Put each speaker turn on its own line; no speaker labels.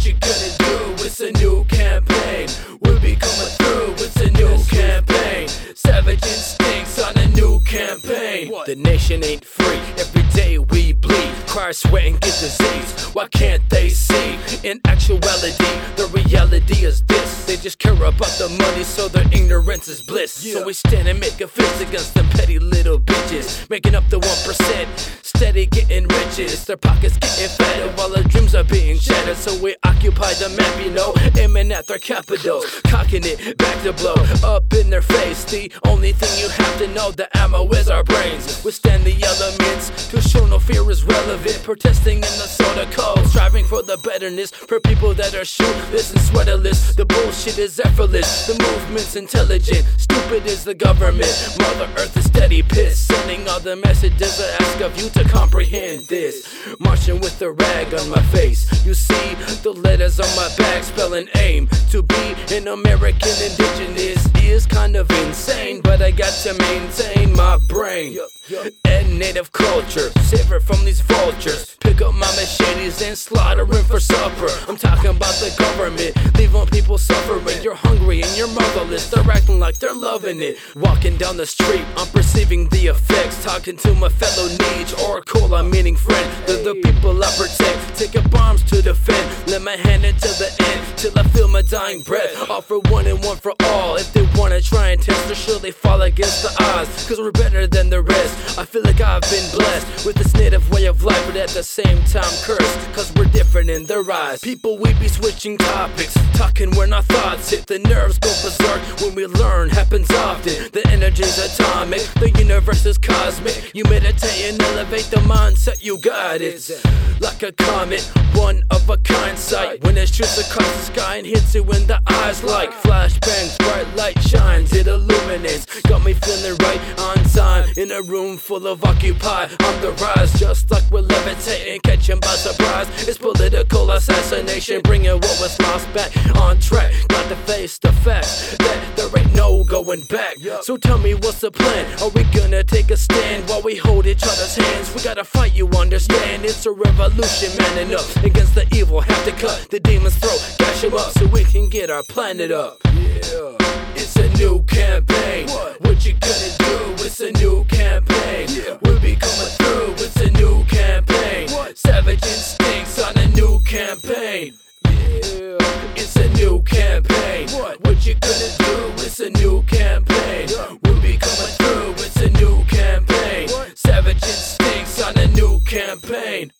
What you gonna do? It's a new campaign. We'll be coming through. It's a new campaign. Savage instincts on a new campaign. The nation ain't free. Every day we bleed. Cry, sweat, and get disease. Why can't they see? In actuality, the reality is this. They just care about the money, so their ignorance is bliss. So we stand and make a fist against them petty little bitches. Making up the 1%. Steady getting riches. Their pockets getting fatter while their dreams are being shattered. So we occupy the map, you know, aiming at their capitals. Cocking it back to blow up in their face. The only thing you have to know, the ammo is our brains. Withstand the elements to show no fear is relevant. Protesting in the code, striving for the betterness for people that are shoeless and sweaterless. The bullshit is effortless, the movement's intelligent. Stupid is the government. Mother Earth is steady pissed, sending all the messages I ask of you to comprehend this. Marching with a rag on my face, you see the letters on my back spelling AIM. To be an American indigenous is kind of insane, but I got to maintain my brain and native culture. Sever from these vultures. Up my machetes and slaughtering for supper. I'm talking about the government, leaving people suffering. You're hungry and you're motherless. They're acting like they're loving it. Walking down the street, I'm perceiving the effects. Talking to my fellow niche or call I'm meaning friend. They're the people I protect. Taking arms to defend. Let my hand until the end, till I feel my dying breath. Offer one and one for all. If they wanna try and test, they'll surely fall against the odds. Cause we're better than the rest. I feel like I've been blessed with this native way of life, but at the same time cursed. Cause we're different in their eyes. People, we be switching topics, talking when our thoughts hit. The nerves go berserk when we learn, happens often. The the universe is cosmic. You meditate and elevate the mindset, you got it. Like a comet, one of a kind sight. When it shoots across the sky and hits you in the eyes like flashbangs, bright light shines, it illuminates. Got me feeling right on time in a room full of occupy. I'm the rise, just like we're levitating, catching by surprise. It's political assassination, bringing what was lost back on track. Got to face the fact that no going back. So tell me what's the plan? Are we gonna take a stand while we hold each other's hands? We gotta fight, you understand? It's a revolution, man up against the evil. Have to cut the demon's throat, dash him up so we can get our planet up. Yeah. It's a new campaign. What? what you gonna do? It's a new campaign. Yeah. We'll be coming through. It's a new campaign. What? Savage instincts on a new campaign. Yeah. It's a new campaign. What? what you gonna do? It's a new pain.